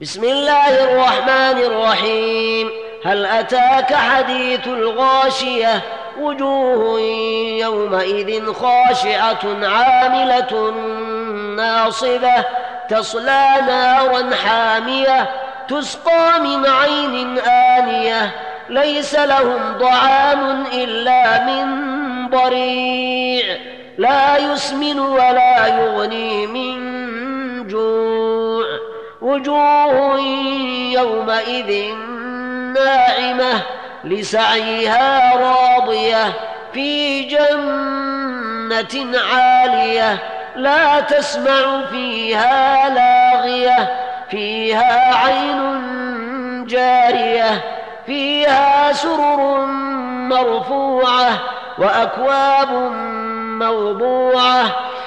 بسم الله الرحمن الرحيم. هل أتاك حديث الغاشية؟ وجوه يومئذ خاشعة عاملة ناصبة. تصلى نارا حامية تسقى من عين آنية. ليس لهم طعام إلا من ضريع. لا يسمن ولا يغني من وجوه يومئذ ناعمة لسعيها راضية في جنة عالية لا تسمع فيها لاغية فيها عين جارية فيها سرر مرفوعة وأكواب موضوعة